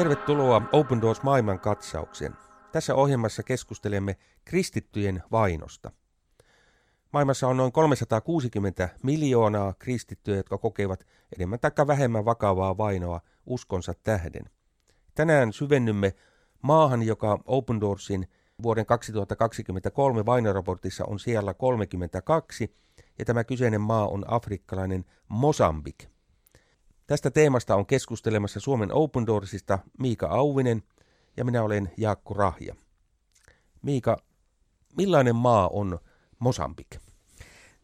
Tervetuloa Open Doors maailman katsaukseen. Tässä ohjelmassa keskustelemme kristittyjen vainosta. Maailmassa on noin 360 miljoonaa kristittyjä, jotka kokevat enemmän tai vähemmän vakavaa vainoa uskonsa tähden. Tänään syvennymme maahan, joka Open Doorsin vuoden 2023 vainoraportissa on siellä 32, ja tämä kyseinen maa on afrikkalainen Mosambik. Tästä teemasta on keskustelemassa Suomen Open Doorsista Miika Auvinen ja minä olen Jaakko Rahja. Miika, millainen maa on Mosambik?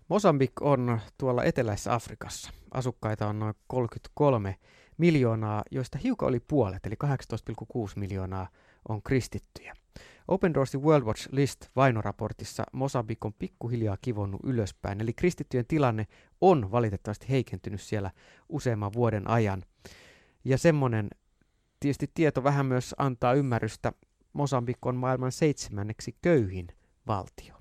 Mosambik on tuolla eteläisessä Afrikassa. Asukkaita on noin 33 miljoonaa, joista hiukan oli puolet, eli 18,6 miljoonaa on kristittyjä. Open Doorsin World Watch List vainoraportissa Mosambik on pikkuhiljaa kivonnut ylöspäin, eli kristittyjen tilanne on valitettavasti heikentynyt siellä useamman vuoden ajan. Ja semmoinen tietysti tieto vähän myös antaa ymmärrystä, Mosambik on maailman seitsemänneksi köyhin valtio.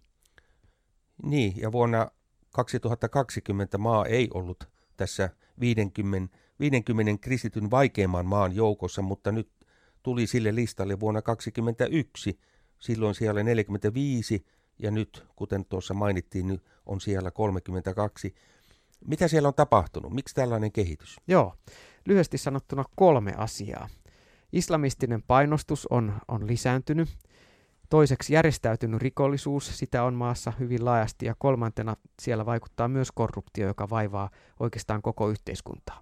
Niin, ja vuonna 2020 maa ei ollut tässä 50, 50 kristityn vaikeimman maan joukossa, mutta nyt tuli sille listalle vuonna 2021. Silloin siellä 45 ja nyt, kuten tuossa mainittiin, nyt on siellä 32. Mitä siellä on tapahtunut? Miksi tällainen kehitys? Joo, lyhyesti sanottuna kolme asiaa. Islamistinen painostus on, on lisääntynyt. Toiseksi järjestäytynyt rikollisuus, sitä on maassa hyvin laajasti. Ja kolmantena siellä vaikuttaa myös korruptio, joka vaivaa oikeastaan koko yhteiskuntaa.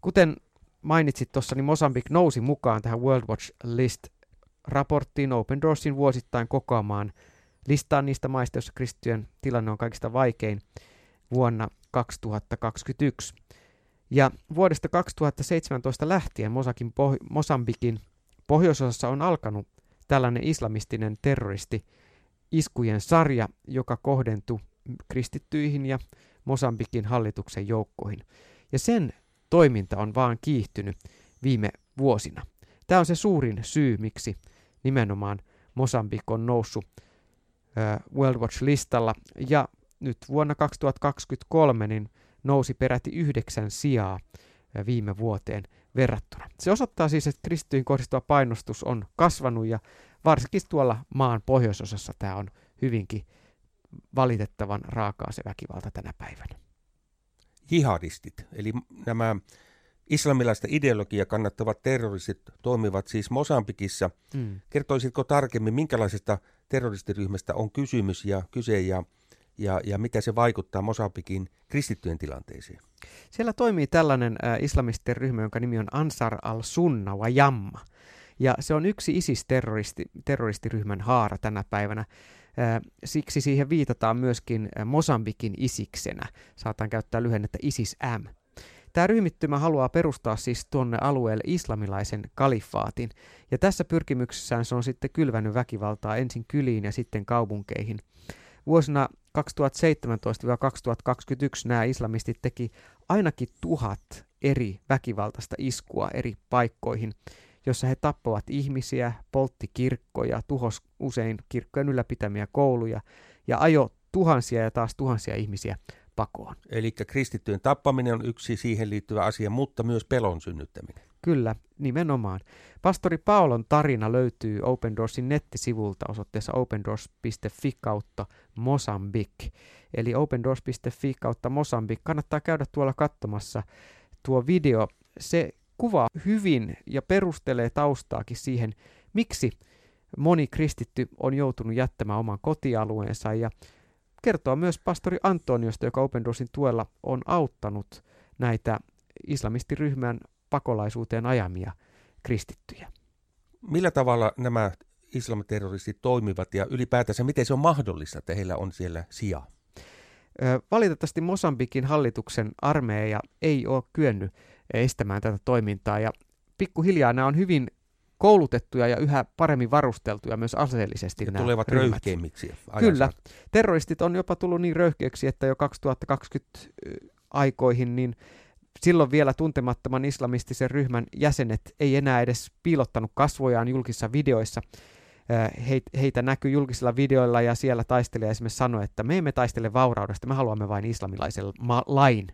Kuten mainitsit tuossa, niin Mosambik nousi mukaan tähän World Watch List-raporttiin Open Doorsin vuosittain kokoamaan listaan niistä maista, joissa kristittyjen tilanne on kaikista vaikein vuonna 2021. Ja vuodesta 2017 lähtien Mosakin poh- Mosambikin pohjoisosassa on alkanut tällainen islamistinen terroristi iskujen sarja, joka kohdentui kristittyihin ja Mosambikin hallituksen joukkoihin. Ja sen toiminta on vaan kiihtynyt viime vuosina. Tämä on se suurin syy, miksi nimenomaan Mosambik on noussut World Watch-listalla. Ja nyt vuonna 2023 niin nousi peräti yhdeksän sijaa viime vuoteen verrattuna. Se osoittaa siis, että kristityin kohdistuva painostus on kasvanut ja varsinkin tuolla maan pohjoisosassa tämä on hyvinkin valitettavan raakaa se väkivalta tänä päivänä. Jihadistit, eli nämä islamilaista ideologiaa kannattavat terroristit toimivat siis Mosambikissa. Mm. Kertoisitko tarkemmin, minkälaisesta terroristiryhmästä on kysymys ja kyse ja ja, ja mitä se vaikuttaa Mosambikin kristittyjen tilanteeseen? Siellä toimii tällainen äh, islamistinen ryhmä, jonka nimi on Ansar al-Sunna wa Jamma. Ja se on yksi ISIS-terroristiryhmän haara tänä päivänä. Äh, siksi siihen viitataan myöskin äh, Mosambikin isiksenä. Saatan käyttää lyhennettä ISIS-M. Tämä ryhmittymä haluaa perustaa siis tuonne alueelle islamilaisen kalifaatin, ja tässä pyrkimyksessään se on sitten kylvänyt väkivaltaa ensin kyliin ja sitten kaupunkeihin. Vuosina 2017-2021 nämä islamistit teki ainakin tuhat eri väkivaltaista iskua eri paikkoihin, jossa he tappoivat ihmisiä, poltti kirkkoja, tuhos usein kirkkojen ylläpitämiä kouluja ja ajo tuhansia ja taas tuhansia ihmisiä pakoon. Eli kristittyjen tappaminen on yksi siihen liittyvä asia, mutta myös pelon synnyttäminen. Kyllä, nimenomaan. Pastori Paulon tarina löytyy Open Doorsin nettisivulta osoitteessa opendoors.fi kautta Mosambik. Eli opendoors.fi kautta Mosambik. Kannattaa käydä tuolla katsomassa tuo video. Se kuvaa hyvin ja perustelee taustaakin siihen, miksi moni kristitty on joutunut jättämään oman kotialueensa ja kertoo myös pastori Antoniosta, joka Open Doorsin tuella on auttanut näitä islamistiryhmän pakolaisuuteen ajamia kristittyjä. Millä tavalla nämä islamiterroristit toimivat ja ylipäätänsä miten se on mahdollista, että heillä on siellä sijaa? Valitettavasti Mosambikin hallituksen armeija ei ole kyennyt estämään tätä toimintaa ja pikkuhiljaa nämä on hyvin koulutettuja ja yhä paremmin varusteltuja myös aseellisesti. Ja tulevat röyhkeimmiksi. Kyllä. Terroristit on jopa tullut niin röyhkeiksi, että jo 2020 aikoihin niin silloin vielä tuntemattoman islamistisen ryhmän jäsenet ei enää edes piilottanut kasvojaan julkisissa videoissa. Heitä näkyy julkisilla videoilla ja siellä taistelija esimerkiksi sanoi, että me emme taistele vauraudesta, me haluamme vain islamilaisen ma- lain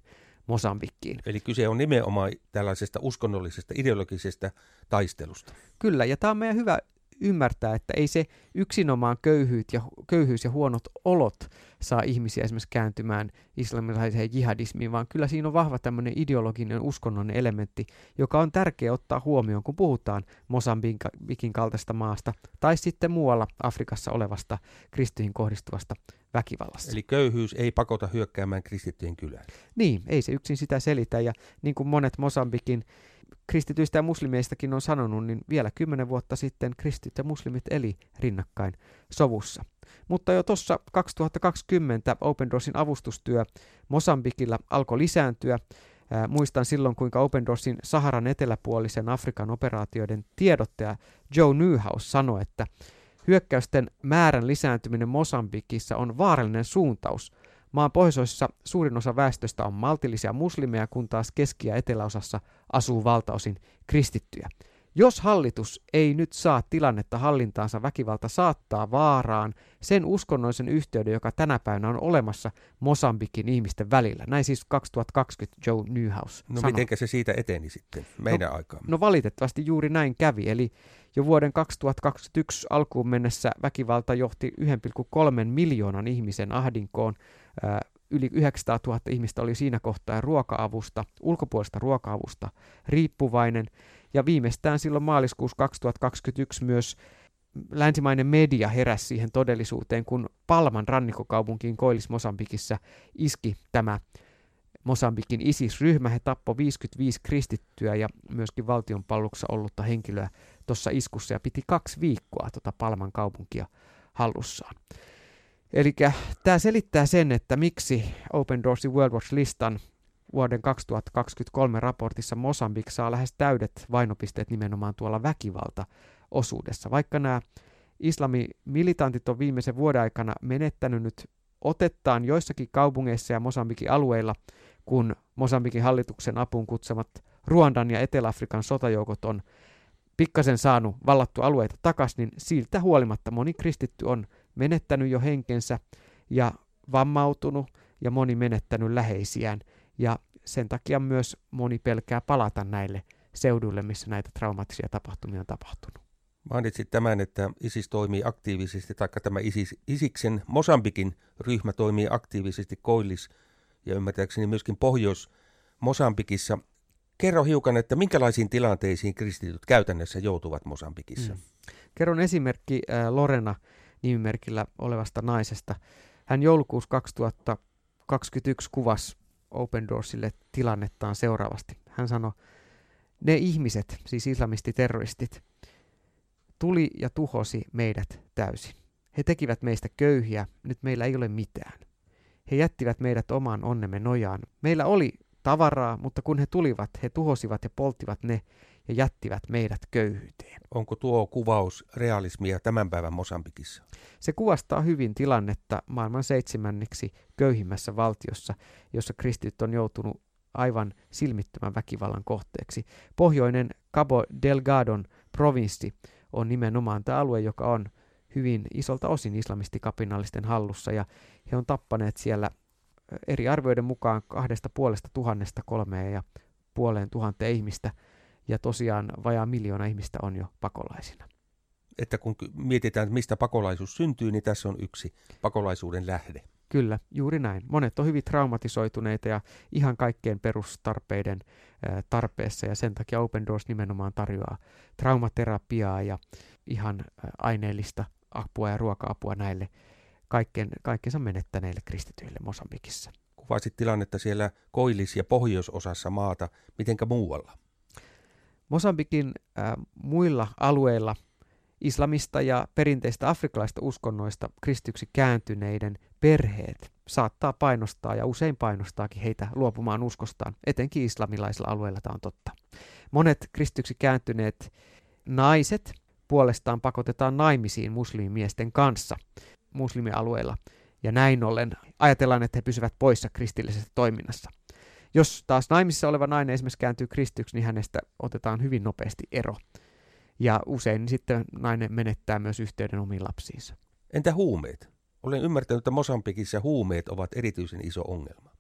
Mosambikkiin. Eli kyse on nimenomaan tällaisesta uskonnollisesta ideologisesta taistelusta. Kyllä, ja tämä on meidän hyvä ymmärtää, että ei se yksinomaan köyhyys ja, köyhyys ja huonot olot saa ihmisiä esimerkiksi kääntymään islamilaiseen jihadismiin, vaan kyllä siinä on vahva tämmöinen ideologinen uskonnollinen elementti, joka on tärkeä ottaa huomioon, kun puhutaan Mosambikin kaltaista maasta tai sitten muualla Afrikassa olevasta kristyihin kohdistuvasta väkivallasta. Eli köyhyys ei pakota hyökkäämään kristittyjen kylään. Niin, ei se yksin sitä selitä ja niin kuin monet Mosambikin kristityistä ja muslimeistakin on sanonut, niin vielä kymmenen vuotta sitten kristit ja muslimit eli rinnakkain sovussa. Mutta jo tuossa 2020 Open Doorsin avustustyö Mosambikilla alkoi lisääntyä. Ää, muistan silloin, kuinka Open Doorsin Saharan eteläpuolisen Afrikan operaatioiden tiedottaja Joe Newhouse sanoi, että hyökkäysten määrän lisääntyminen Mosambikissa on vaarallinen suuntaus – Maan pohjoisosissa suurin osa väestöstä on maltillisia muslimeja, kun taas keski- ja eteläosassa asuu valtaosin kristittyjä. Jos hallitus ei nyt saa tilannetta hallintaansa, väkivalta saattaa vaaraan sen uskonnollisen yhteyden, joka tänä päivänä on olemassa Mosambikin ihmisten välillä. Näin siis 2020 Joe Newhouse No sanoi. mitenkä se siitä eteni sitten meidän no, aikaan? No valitettavasti juuri näin kävi, eli jo vuoden 2021 alkuun mennessä väkivalta johti 1,3 miljoonan ihmisen ahdinkoon. Yli 900 000 ihmistä oli siinä kohtaa ruoka-avusta, ulkopuolista ruoka-avusta riippuvainen. Ja viimeistään silloin maaliskuussa 2021 myös länsimainen media heräsi siihen todellisuuteen, kun Palman rannikkokaupunkiin Koillis-Mosambikissa iski tämä Mosambikin ISIS-ryhmä. He tappoi 55 kristittyä ja myöskin valtion palluksessa ollutta henkilöä tuossa iskussa ja piti kaksi viikkoa tuota Palman kaupunkia hallussaan. Eli tämä selittää sen, että miksi Open Doorsin World Watch-listan vuoden 2023 raportissa Mosambik saa lähes täydet vainopisteet nimenomaan tuolla väkivalta-osuudessa. Vaikka nämä islamimilitantit on viimeisen vuoden aikana menettänyt nyt otettaan joissakin kaupungeissa ja Mosambikin alueilla, kun Mosambikin hallituksen apuun kutsumat Ruandan ja Etelä-Afrikan sotajoukot on pikkasen saanut vallattu alueita takaisin, niin siltä huolimatta moni kristitty on menettänyt jo henkensä ja vammautunut ja moni menettänyt läheisiään. Ja sen takia myös moni pelkää palata näille seuduille, missä näitä traumaattisia tapahtumia on tapahtunut. Mainitsit tämän, että ISIS toimii aktiivisesti, taikka tämä ISIS, ISIKsen Mosambikin ryhmä toimii aktiivisesti Koillis ja ymmärtääkseni myöskin Pohjois-Mosambikissa. Kerro hiukan, että minkälaisiin tilanteisiin kristityt käytännössä joutuvat Mosambikissa? Mm. Kerron esimerkki äh, Lorena nimimerkillä olevasta naisesta. Hän joulukuussa 2021 kuvasi Open Doorsille tilannettaan seuraavasti. Hän sanoi, ne ihmiset, siis islamistiterroristit, tuli ja tuhosi meidät täysin. He tekivät meistä köyhiä, nyt meillä ei ole mitään. He jättivät meidät omaan onnemme nojaan. Meillä oli tavaraa, mutta kun he tulivat, he tuhosivat ja polttivat ne ja jättivät meidät köyhyyteen. Onko tuo kuvaus realismia tämän päivän Mosambikissa? Se kuvastaa hyvin tilannetta maailman seitsemänneksi köyhimmässä valtiossa, jossa kristit on joutunut aivan silmittömän väkivallan kohteeksi. Pohjoinen Cabo Delgadon provinssi on nimenomaan tämä alue, joka on hyvin isolta osin islamistikapinallisten hallussa ja he on tappaneet siellä eri arvioiden mukaan kahdesta puolesta tuhannesta kolmeen ja puoleen tuhanteen ihmistä ja tosiaan vajaa miljoona ihmistä on jo pakolaisina. Että kun mietitään, mistä pakolaisuus syntyy, niin tässä on yksi pakolaisuuden lähde. Kyllä, juuri näin. Monet on hyvin traumatisoituneita ja ihan kaikkien perustarpeiden tarpeessa ja sen takia Open Doors nimenomaan tarjoaa traumaterapiaa ja ihan aineellista apua ja ruoka-apua näille kaikkeen, kaikkensa menettäneille kristityille Mosambikissa. Kuvasit tilannetta siellä koillis- ja pohjoisosassa maata, mitenkä muualla? Mosambikin äh, muilla alueilla islamista ja perinteistä afrikkalaista uskonnoista kristyksi kääntyneiden perheet saattaa painostaa ja usein painostaakin heitä luopumaan uskostaan, etenkin islamilaisilla alueilla tämä on totta. Monet kristyksi kääntyneet naiset puolestaan pakotetaan naimisiin muslimimiesten kanssa muslimialueilla, ja näin ollen ajatellaan, että he pysyvät poissa kristillisestä toiminnassa. Jos taas naimissa oleva nainen esimerkiksi kääntyy kristyksi, niin hänestä otetaan hyvin nopeasti ero. Ja usein sitten nainen menettää myös yhteyden omiin lapsiinsa. Entä huumeet? Olen ymmärtänyt, että Mosambikissa huumeet ovat erityisen iso ongelma.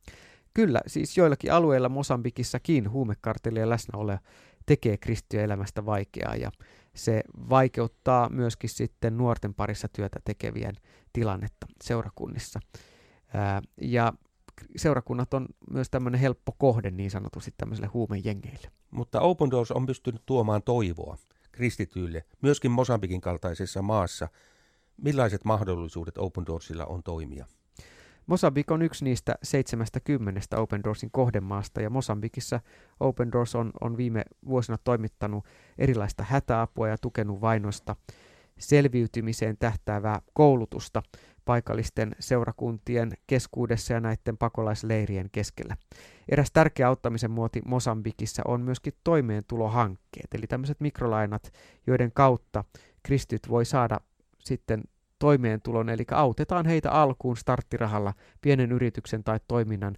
Kyllä, siis joillakin alueilla Mosambikissakin huumekartellien läsnäolo tekee kristittyjen elämästä vaikeaa ja se vaikeuttaa myöskin sitten nuorten parissa työtä tekevien tilannetta seurakunnissa. Ja seurakunnat on myös tämmöinen helppo kohde niin sanotusti tämmöiselle huumejengeille. Mutta Open Doors on pystynyt tuomaan toivoa kristityille, myöskin Mosambikin kaltaisessa maassa. Millaiset mahdollisuudet Open Doorsilla on toimia? Mosambik on yksi niistä 70 Open Doorsin kohdemaasta ja Mosambikissa Open Doors on, on viime vuosina toimittanut erilaista hätäapua ja tukenut vainoista selviytymiseen tähtäävää koulutusta paikallisten seurakuntien keskuudessa ja näiden pakolaisleirien keskellä. Eräs tärkeä auttamisen muoti Mosambikissa on myöskin toimeentulohankkeet, eli tämmöiset mikrolainat, joiden kautta kristyt voi saada sitten toimeentulon, eli autetaan heitä alkuun starttirahalla pienen yrityksen tai toiminnan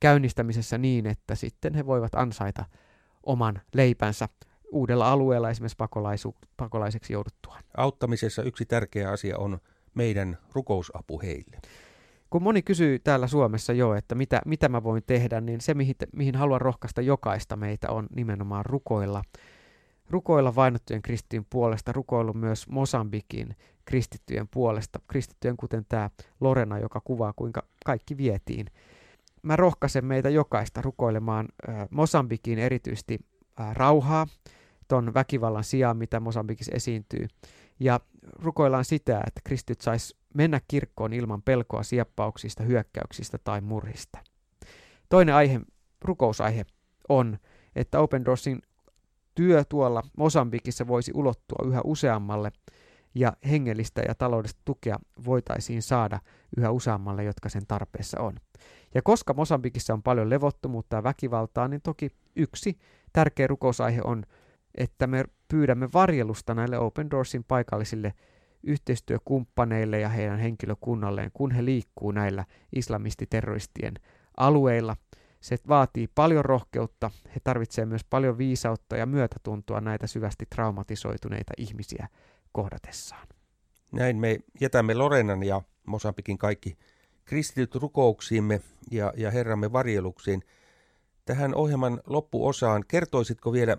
käynnistämisessä niin, että sitten he voivat ansaita oman leipänsä uudella alueella esimerkiksi pakolaisu, pakolaiseksi jouduttuaan. Auttamisessa yksi tärkeä asia on meidän rukousapu heille. Kun moni kysyy täällä Suomessa jo, että mitä, mitä mä voin tehdä, niin se mihin, mihin haluan rohkaista jokaista meitä on nimenomaan rukoilla. Rukoilla vainottujen kristittyjen puolesta, rukoilu myös Mosambikin kristittyjen puolesta, kristittyjen kuten tämä Lorena, joka kuvaa kuinka kaikki vietiin. Mä rohkaisen meitä jokaista rukoilemaan äh, Mosambikiin erityisesti äh, rauhaa, ton väkivallan sijaan, mitä Mosambikissa esiintyy. Ja rukoillaan sitä, että kristit sais mennä kirkkoon ilman pelkoa sieppauksista, hyökkäyksistä tai murhista. Toinen aihe, rukousaihe on, että Open Doorsin työ tuolla Mosambikissa voisi ulottua yhä useammalle ja hengellistä ja taloudellista tukea voitaisiin saada yhä useammalle, jotka sen tarpeessa on. Ja koska Mosambikissa on paljon levottomuutta ja väkivaltaa, niin toki yksi tärkeä rukousaihe on, että me pyydämme varjelusta näille Open Doorsin paikallisille yhteistyökumppaneille ja heidän henkilökunnalleen, kun he liikkuu näillä islamistiterroristien alueilla. Se vaatii paljon rohkeutta, he tarvitsevat myös paljon viisautta ja myötätuntoa näitä syvästi traumatisoituneita ihmisiä kohdatessaan. Näin me jätämme Lorenan ja Mosambikin kaikki kristityt rukouksiimme ja, ja Herramme varjeluksiin. Tähän ohjelman loppuosaan kertoisitko vielä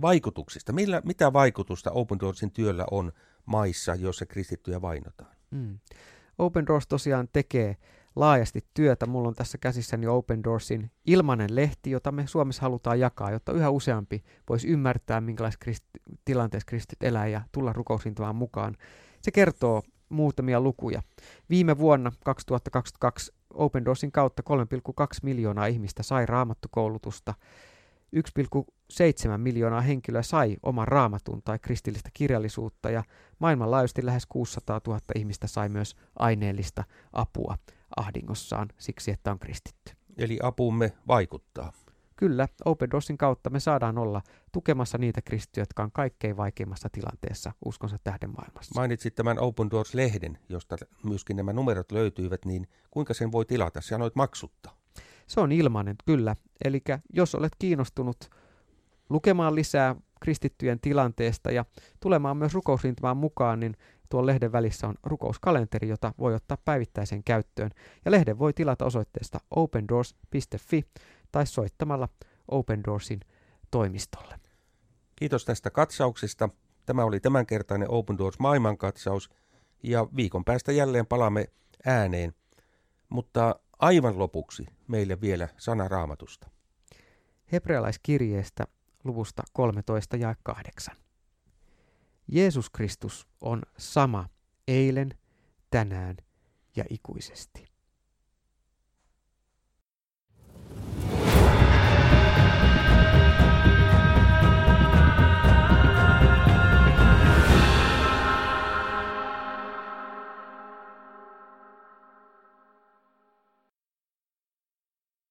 vaikutuksista? Millä, mitä vaikutusta Open Doorsin työllä on maissa, joissa kristittyjä vainotaan? Mm. Open Doors tosiaan tekee laajasti työtä. Mulla on tässä käsissäni Open Doorsin ilmainen lehti, jota me Suomessa halutaan jakaa, jotta yhä useampi voisi ymmärtää, minkälaisessa krist- tilanteessa kristit elää ja tulla rukousintamaan mukaan. Se kertoo muutamia lukuja. Viime vuonna 2022 Open Doorsin kautta 3,2 miljoonaa ihmistä sai raamattukoulutusta. 1,7 miljoonaa henkilöä sai oman raamatun tai kristillistä kirjallisuutta ja maailmanlaajuisesti lähes 600 000 ihmistä sai myös aineellista apua ahdingossaan siksi, että on kristitty. Eli apumme vaikuttaa. Kyllä, Open Doorsin kautta me saadaan olla tukemassa niitä kristittyjä, jotka on kaikkein vaikeimmassa tilanteessa uskonsa tähden maailmassa. Mainitsit tämän Open Doors-lehden, josta myöskin nämä numerot löytyivät, niin kuinka sen voi tilata? Sanoit maksutta. Se on ilmainen, kyllä. Eli jos olet kiinnostunut lukemaan lisää kristittyjen tilanteesta ja tulemaan myös rukousrintamaan mukaan, niin tuon lehden välissä on rukouskalenteri, jota voi ottaa päivittäiseen käyttöön. Ja lehden voi tilata osoitteesta opendoors.fi tai soittamalla Open Doorsin toimistolle. Kiitos tästä katsauksesta. Tämä oli tämänkertainen Open Doors maailmankatsaus ja viikon päästä jälleen palaamme ääneen. Mutta aivan lopuksi meille vielä sana raamatusta. Hebrealaiskirjeestä luvusta 13 ja 8. Jeesus Kristus on sama eilen, tänään ja ikuisesti.